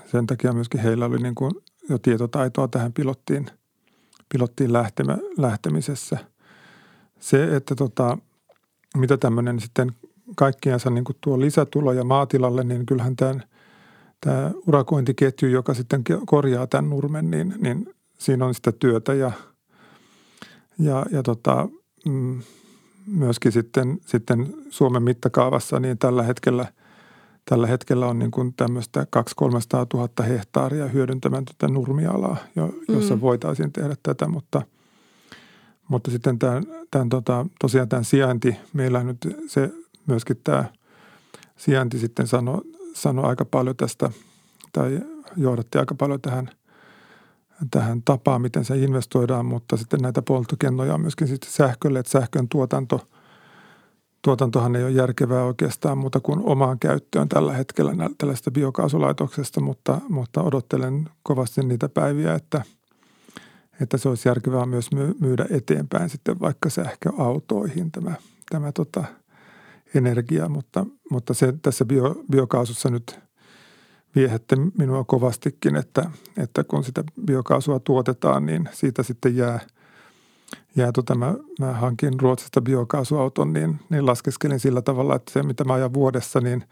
sen takia myöskin heillä oli niin kuin jo tietotaitoa tähän pilottiin, pilottiin lähtemä, lähtemisessä. Se, että tota, mitä tämmöinen sitten kaikkiansa niin kuin tuo lisätuloja maatilalle, niin kyllähän tämän, tämä urakointiketju, joka sitten korjaa tämän nurmen, niin, niin siinä on sitä työtä ja, ja, ja tota, mm, myöskin sitten, sitten Suomen mittakaavassa, niin tällä hetkellä, tällä hetkellä on niin kuin tämmöistä 200 000 hehtaaria hyödyntämätöntä nurmialaa, jossa mm. voitaisiin tehdä tätä, mutta, mutta sitten tämän, tämän tota, tosiaan tämän sijainti, meillä nyt se myöskin tämä sijainti sitten sanoi sano aika paljon tästä tai johdatti aika paljon tähän, tähän tapaan, miten se investoidaan, mutta sitten näitä polttokennoja on myöskin sitten sähkölle, että sähkön tuotanto, tuotantohan ei ole järkevää oikeastaan muuta kuin omaan käyttöön tällä hetkellä tällaista biokaasulaitoksesta, mutta, mutta odottelen kovasti niitä päiviä, että, että se olisi järkevää myös myydä eteenpäin sitten vaikka sähköautoihin tämä, tämä tota – energiaa, mutta, mutta se tässä bio, biokaasussa nyt viehätte minua kovastikin, että, että kun sitä biokaasua tuotetaan, niin siitä sitten jää, jää tota, mä, mä hankin Ruotsista biokaasuauton, niin, niin laskeskelin sillä tavalla, että se mitä mä ajan vuodessa, niin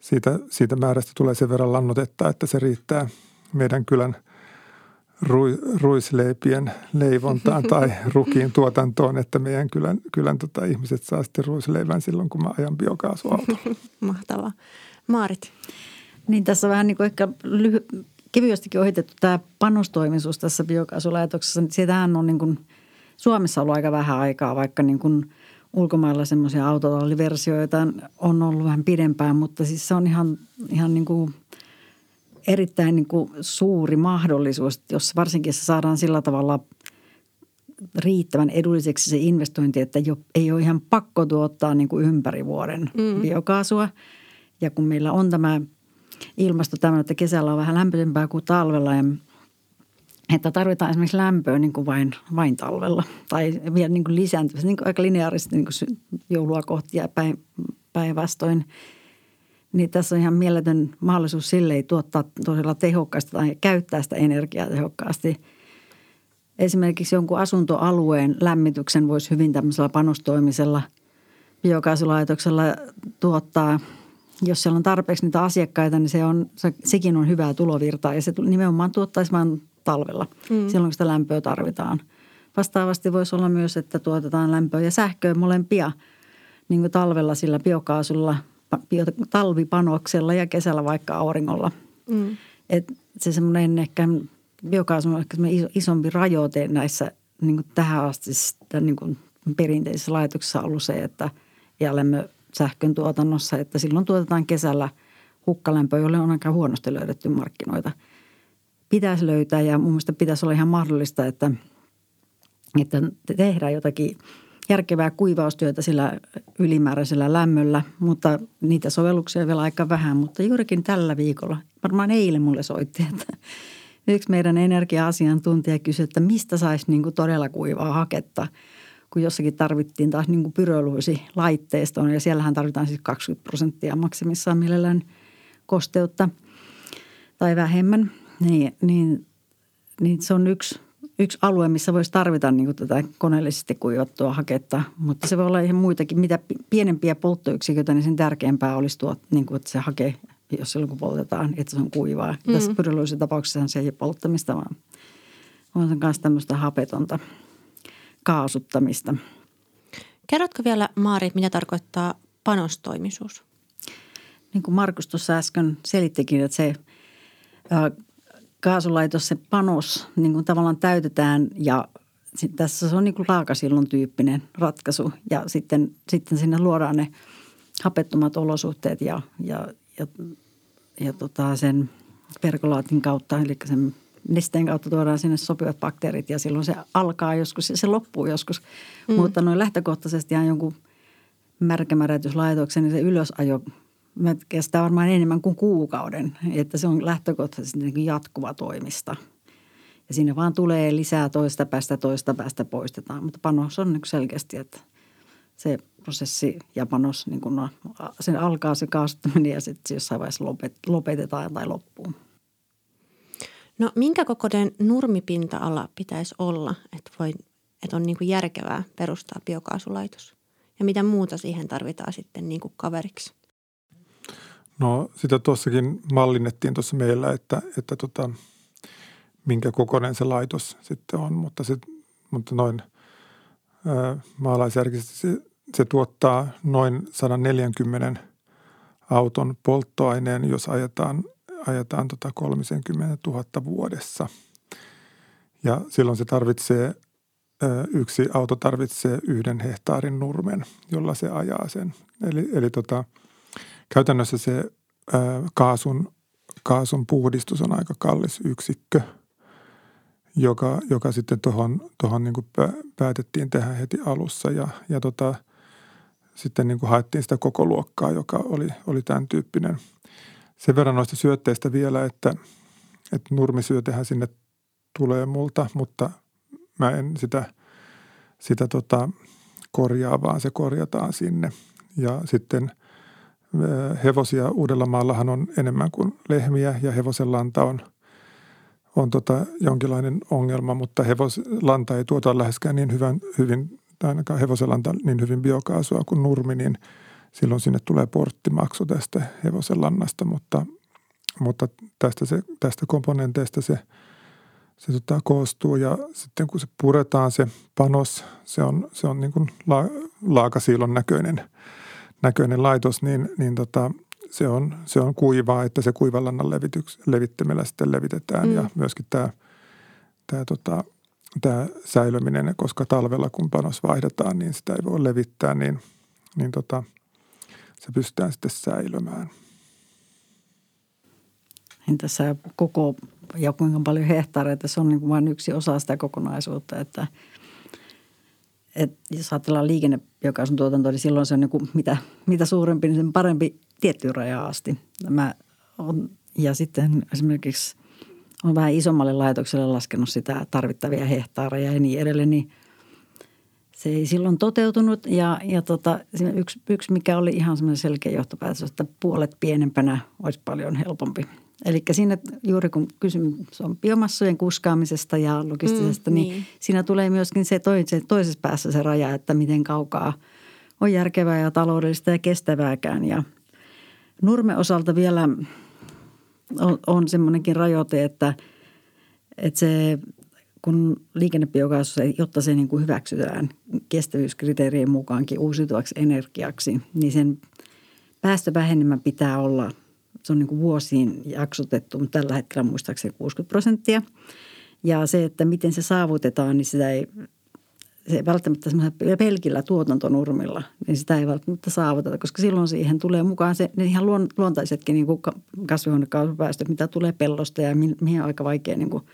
siitä, siitä määrästä tulee sen verran lannotetta, että se riittää meidän kylän – ruisleipien leivontaan *laughs* tai rukiin tuotantoon, että meidän kylän, kylän tota, ihmiset saa sitten ruisleivän silloin, kun mä ajan biokaasuautolla. *laughs* Mahtavaa. Maarit. Niin tässä on vähän niin kuin ehkä lyhy- kevyestikin ohitettu tämä panostoimisuus tässä biokaasulaitoksessa. Siitähän on niin kuin Suomessa ollut aika vähän aikaa, vaikka niin kuin ulkomailla semmoisia autotalliversioita on ollut vähän pidempään, mutta siis se on ihan, ihan niin kuin – erittäin niin kuin suuri mahdollisuus, jos varsinkin se saadaan sillä tavalla riittävän edulliseksi se investointi, että ei ole ihan pakko tuottaa niin kuin ympäri vuoden mm. biokaasua. Ja kun meillä on tämä ilmasto tämmöinen, että kesällä on vähän lämpöisempää kuin talvella ja että tarvitaan esimerkiksi lämpöä niin kuin vain, vain talvella tai vielä niin kuin niin kuin aika lineaarisesti niin kuin joulua kohti ja päinvastoin – niin tässä on ihan mieletön mahdollisuus sille tuottaa todella tehokkaasti tai käyttää sitä energiaa tehokkaasti. Esimerkiksi jonkun asuntoalueen lämmityksen voisi hyvin tämmöisellä panostoimisella biokaasulaitoksella tuottaa. Jos siellä on tarpeeksi niitä asiakkaita, niin se on, se, sekin on hyvää tulovirtaa ja se nimenomaan tuottaisi vain talvella, mm. silloin kun sitä lämpöä tarvitaan. Vastaavasti voisi olla myös, että tuotetaan lämpöä ja sähköä molempia niin kuin talvella sillä biokaasulla – talvipanoksella ja kesällä vaikka auringolla. Mm. Et se semmoinen ehkä biokaasu on ehkä isompi rajoite näissä niin kuin tähän asti sitä, niin kuin perinteisessä laitoksessa ollut se, että ja sähkön tuotannossa, että silloin tuotetaan kesällä hukkalämpöä, jolle on aika huonosti löydetty markkinoita. Pitäisi löytää ja mun mielestä pitäisi olla ihan mahdollista, että, että tehdään jotakin – järkevää kuivaustyötä sillä ylimääräisellä lämmöllä, mutta niitä sovelluksia vielä aika vähän. Mutta juurikin tällä viikolla, varmaan eilen mulle soitti, että yksi meidän energia-asiantuntija kysyi, että mistä saisi niin todella kuivaa haketta, kun jossakin tarvittiin taas niin pyröluisi laitteistoon ja siellähän tarvitaan siis 20 prosenttia maksimissaan mielellään kosteutta tai vähemmän. Niin, niin, niin se on yksi yksi alue, missä voisi tarvita niin tätä koneellisesti kuivattua haketta, mutta se voi olla ihan muitakin. Mitä pienempiä polttoyksiköitä, niin sen tärkeämpää olisi tuo, niin kuin, että se hake, jos silloin kun poltetaan, että se on kuivaa. Mm. Tässä pyrillisessä tapauksessa se ei ole polttamista, vaan on sen kanssa tämmöistä hapetonta kaasuttamista. Kerrotko vielä, Maari, mitä tarkoittaa panostoimisuus? Niin kuin Markus tuossa äsken selittikin, että se kaasulaitos se panos niin kuin tavallaan täytetään ja tässä se on niin kuin laakasillon tyyppinen ratkaisu ja sitten, sitten sinne luodaan ne hapettomat olosuhteet ja, ja, ja, ja tota sen perkolaatin kautta, eli sen nesteen kautta tuodaan sinne sopivat bakteerit ja silloin se alkaa joskus ja se loppuu joskus. Mm. Mutta noin lähtökohtaisesti ihan jonkun märkämärätyslaitoksen, niin se ylösajo kestää varmaan enemmän kuin kuukauden, että se on lähtökohtaisesti niin jatkuva toimista. Ja siinä vaan tulee lisää toista päästä, toista päästä poistetaan. Mutta panos on niin selkeästi, että se prosessi ja panos, niin kun no, sen alkaa se kaasuttaminen ja sitten jossain vaiheessa lopetetaan tai loppuu. No minkä kokoinen nurmipinta-ala pitäisi olla, että, voi, että on niin kuin järkevää perustaa biokaasulaitos? Ja mitä muuta siihen tarvitaan sitten niin kuin kaveriksi? No sitä tuossakin mallinnettiin tuossa meillä, että, että tota, minkä kokoinen se laitos sitten on, mutta, se, mutta noin maalaisjärkisesti se, se tuottaa noin 140 auton polttoaineen, jos ajetaan, ajetaan tota 30 000 vuodessa. Ja silloin se tarvitsee, yksi auto tarvitsee yhden hehtaarin nurmen, jolla se ajaa sen. Eli, eli tota, käytännössä se kaasun, kaasun puhdistus on aika kallis yksikkö, joka, joka sitten tuohon tohon niin päätettiin tehdä heti alussa ja, ja tota, sitten niin kuin haettiin sitä koko luokkaa, joka oli, oli tämän tyyppinen. Sen verran noista syötteistä vielä, että, että nurmisyötehän sinne tulee multa, mutta mä en sitä, sitä tota korjaa, vaan se korjataan sinne. Ja sitten – hevosia Uudellamaallahan on enemmän kuin lehmiä ja hevosen lanta on, on tota jonkinlainen ongelma, mutta hevoslanta ei tuota läheskään niin hyvän, hyvin, ainakaan hevoselanta niin hyvin biokaasua kuin nurmi, niin silloin sinne tulee porttimaksu tästä hevosenlannasta, mutta, mutta tästä, se, tästä komponenteista se, se tota koostuu ja sitten kun se puretaan se panos, se on, se on niin kuin la, laakasiilon näköinen – näköinen laitos, niin, niin tota, se, on, se on kuivaa, että se kuivalannan levityks, levittämällä sitten levitetään. Mm. Ja myöskin tämä, tämä, tota, tämä säilyminen, koska talvella kun panos vaihdetaan, niin sitä ei voi levittää, niin, niin tota, se pystytään sitten säilymään. Entäs koko ja kuinka paljon hehtaareita, se on niin kuin vain yksi osa sitä kokonaisuutta, että – et jos ajatellaan liikennebiokaasun tuotantoa, niin silloin se on niin kuin mitä, mitä suurempi, niin sen parempi tiettyyn rajaan asti. Mä on, ja sitten esimerkiksi on vähän isommalle laitokselle laskenut sitä tarvittavia hehtaareja ja niin edelleen, niin se ei silloin toteutunut. Ja, ja tota, yksi, yksi, mikä oli ihan semmoinen selkeä johtopäätös, että puolet pienempänä olisi paljon helpompi – Eli siinä juuri kun kysymys on biomassojen kuskaamisesta ja logistisesta, mm, niin, niin siinä tulee myöskin se toisessa päässä se raja, että miten kaukaa on järkevää ja taloudellista ja kestävääkään. Ja nurme osalta vielä on, on semmoinenkin rajoite, että, että se kun liikennebiokaasu, jotta se niin kuin hyväksytään kestävyyskriteerien mukaankin uusiutuvaksi energiaksi, niin sen päästövähenemä pitää olla – se on niin kuin vuosiin jaksotettu, mutta tällä hetkellä muistaakseni 60 prosenttia. Ja se, että miten se saavutetaan, niin sitä ei, se välttämättä pelkillä tuotantonurmilla, niin sitä ei välttämättä saavuteta, koska silloin siihen tulee mukaan se, ne ihan luontaisetkin niin kuin kasvihuonekaasupäästöt, mitä tulee pellosta ja mihin on aika vaikea niin kuin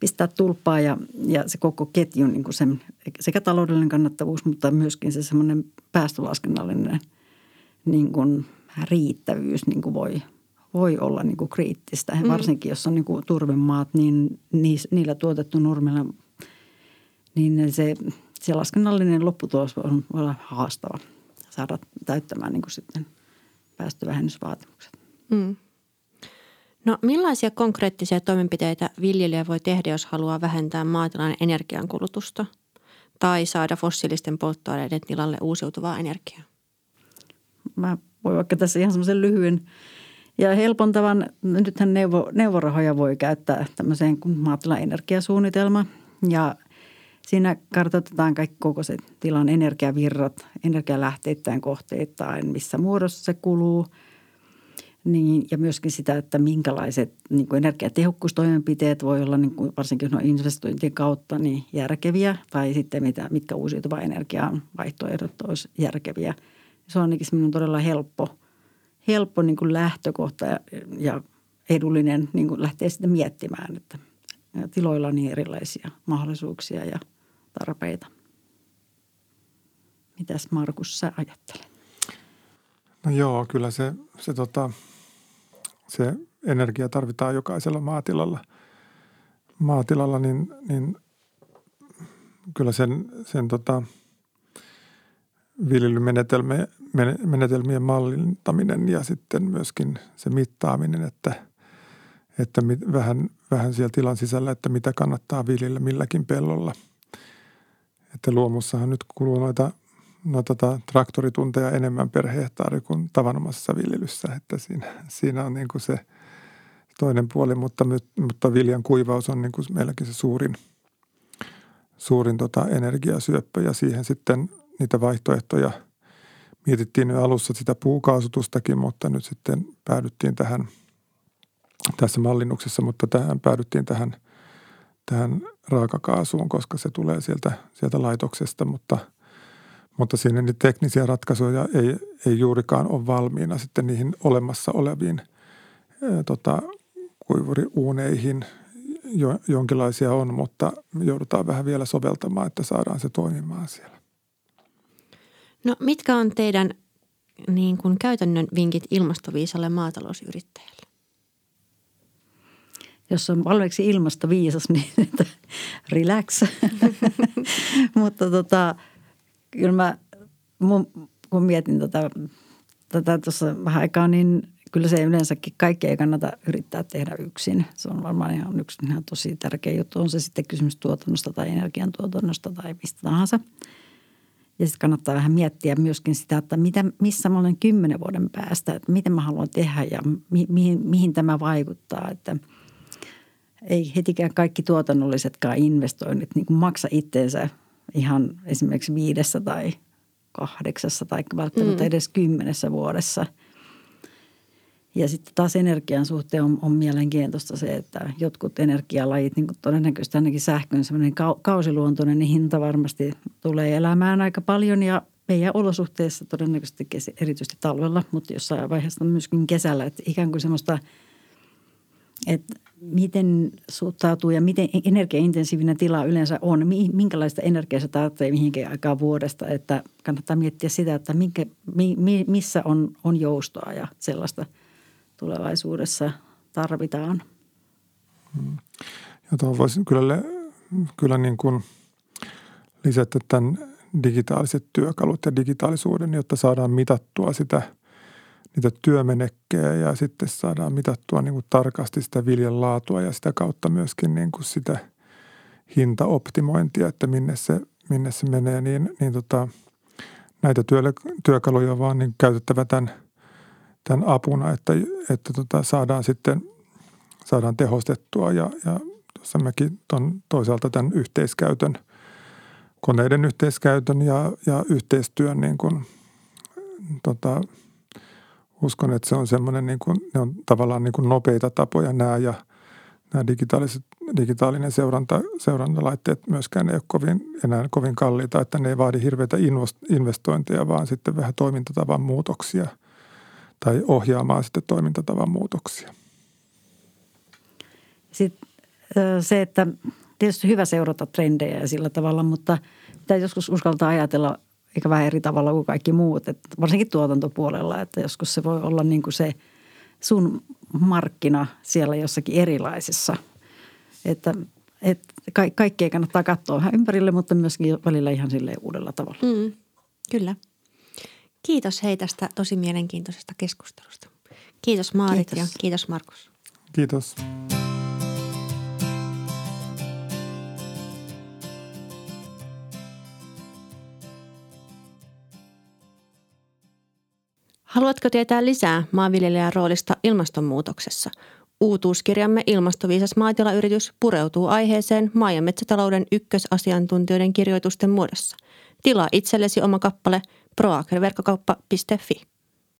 pistää tulppaa ja, ja se koko ketju, niin kuin sen, sekä taloudellinen kannattavuus, mutta myöskin se semmoinen päästölaskennallinen niin kuin – riittävyys niin kuin voi, voi olla niin kuin kriittistä. Mm. Varsinkin jos on niin kuin turvemaat, niin niillä tuotettu nurmilla, niin se, se laskennallinen lopputulos on, voi olla haastava saada täyttämään niin kuin sitten päästövähennysvaatimukset. Mm. No millaisia konkreettisia toimenpiteitä viljelijä voi tehdä, jos haluaa vähentää maatilan energiankulutusta tai saada fossiilisten polttoaineiden tilalle uusiutuvaa energiaa? Mä voi vaikka tässä ihan semmoisen lyhyen ja helpontavan, nythän neuvo, neuvorahoja voi käyttää tämmöiseen kuin maatilan energiasuunnitelma ja Siinä kartoitetaan kaikki koko se tilan energiavirrat, energialähteittäin kohteittain, missä muodossa se kuluu. Niin, ja myöskin sitä, että minkälaiset niin kuin energiatehokkuustoimenpiteet voi olla niin kuin varsinkin no investointien kautta niin järkeviä. Tai sitten mitä, mitkä uusiutuva energian vaihtoehdot olisi järkeviä – se on ainakin semmoinen todella helppo, helppo niin kuin lähtökohta ja, ja edullinen niin kuin lähteä sitten miettimään, että tiloilla on niin erilaisia mahdollisuuksia ja tarpeita. Mitäs Markus sä ajattelet? No joo, kyllä se, se, tota, se energia tarvitaan jokaisella maatilalla. maatilalla, niin, niin kyllä sen, sen tota, viljelymenetelmien mallintaminen ja sitten myöskin se mittaaminen, että, että mit, vähän, vähän siellä tilan sisällä, että mitä kannattaa viljellä milläkin pellolla. Että luomussahan nyt kuluu noita, noita tota, traktoritunteja enemmän per hehtaari kuin tavanomaisessa viljelyssä, että siinä, siinä on niin kuin se toinen puoli, mutta, mutta viljan kuivaus on niin kuin meilläkin se suurin, suurin tota energiasyöppö. Ja siihen sitten niitä vaihtoehtoja – mietittiin jo alussa sitä puukaasutustakin, mutta nyt sitten päädyttiin tähän tässä mallinnuksessa, mutta tähän päädyttiin tähän, tähän raakakaasuun, koska se tulee sieltä, sieltä laitoksesta, mutta, mutta siinä niitä teknisiä ratkaisuja ei, ei juurikaan ole valmiina sitten niihin olemassa oleviin ää, tota, kuivuriuuneihin. Jo, jonkinlaisia on, mutta joudutaan vähän vielä soveltamaan, että saadaan se toimimaan siellä. No mitkä on teidän niin kuin käytännön vinkit ilmastoviisalle maatalousyrittäjälle? Jos on valmiiksi ilmastoviisas, niin että *laughs* relax. *laughs* Mutta tota, kyllä mä, mun, kun mietin tätä, tätä tuossa vähän aikaa, niin kyllä se yleensäkin kaikki ei kannata yrittää tehdä yksin. Se on varmaan ihan yksi ihan tosi tärkeä juttu. On se sitten kysymys tuotannosta tai energiantuotannosta tai mistä tahansa – ja sitten kannattaa vähän miettiä myöskin sitä, että mitä, missä mä olen kymmenen vuoden päästä, että miten mä haluan tehdä ja mi, mihin, mihin tämä vaikuttaa. Että ei hetikään kaikki tuotannollisetkaan investoinnit niin maksa itteensä ihan esimerkiksi viidessä tai kahdeksassa tai välttämättä mm. edes kymmenessä vuodessa – ja sitten taas energian suhteen on, on mielenkiintoista se, että jotkut energialajit, niin kuin todennäköisesti ainakin sähkön semmoinen kausiluontoinen, niin hinta varmasti tulee elämään aika paljon ja meidän olosuhteissa todennäköisesti erityisesti talvella, mutta jossain vaiheessa myöskin kesällä, että ikään kuin semmoista, että miten suhtautuu ja miten energiaintensiivinen tila yleensä on, minkälaista energiaa se tarvitsee mihinkin aikaan vuodesta, että kannattaa miettiä sitä, että minkä, missä on, on joustoa ja sellaista – tulevaisuudessa tarvitaan. Mm. Ja tuohon voisin kyllä, kyllä niin kuin lisätä tämän digitaaliset työkalut ja digitaalisuuden, jotta saadaan mitattua sitä, niitä työmenekkejä ja sitten saadaan mitattua niin kuin tarkasti sitä viljan laatua ja sitä kautta myöskin niin kuin sitä hintaoptimointia, että minne se, minne se menee, niin, niin tota, näitä työkaluja on vaan niin käytettävä tämän – tämän apuna, että, että tota, saadaan sitten saadaan tehostettua ja, ja tuossa mekin ton, toisaalta tämän yhteiskäytön, koneiden yhteiskäytön ja, ja yhteistyön niin kuin, tota, uskon, että se on semmoinen, niin kuin, ne on tavallaan niin kuin nopeita tapoja nämä ja nämä digitaaliset, digitaalinen seuranta, seurantalaitteet myöskään ei ole kovin, enää kovin kalliita, että ne ei vaadi hirveitä investointeja, vaan sitten vähän toimintatavan muutoksia – tai ohjaamaan sitten toimintatavan muutoksia. Sitten se, että tietysti hyvä seurata trendejä sillä tavalla, mutta pitää joskus uskaltaa ajatella eikä vähän eri tavalla kuin kaikki muut, että varsinkin tuotantopuolella, että joskus se voi olla niin kuin se sun markkina siellä jossakin erilaisessa. Että, että ka- kaikkea kannattaa katsoa vähän ympärille, mutta myöskin välillä ihan sille uudella tavalla. Mm, kyllä. Kiitos hei tästä tosi mielenkiintoisesta keskustelusta. Kiitos Maarit kiitos. ja kiitos Markus. Kiitos. Haluatko tietää lisää maanviljelijän roolista ilmastonmuutoksessa? Uutuuskirjamme Ilmastoviisas maatilayritys pureutuu aiheeseen maa- ja metsätalouden ykkösasiantuntijoiden kirjoitusten muodossa. Tilaa itsellesi oma kappale – proagriverkkokauppa.fi.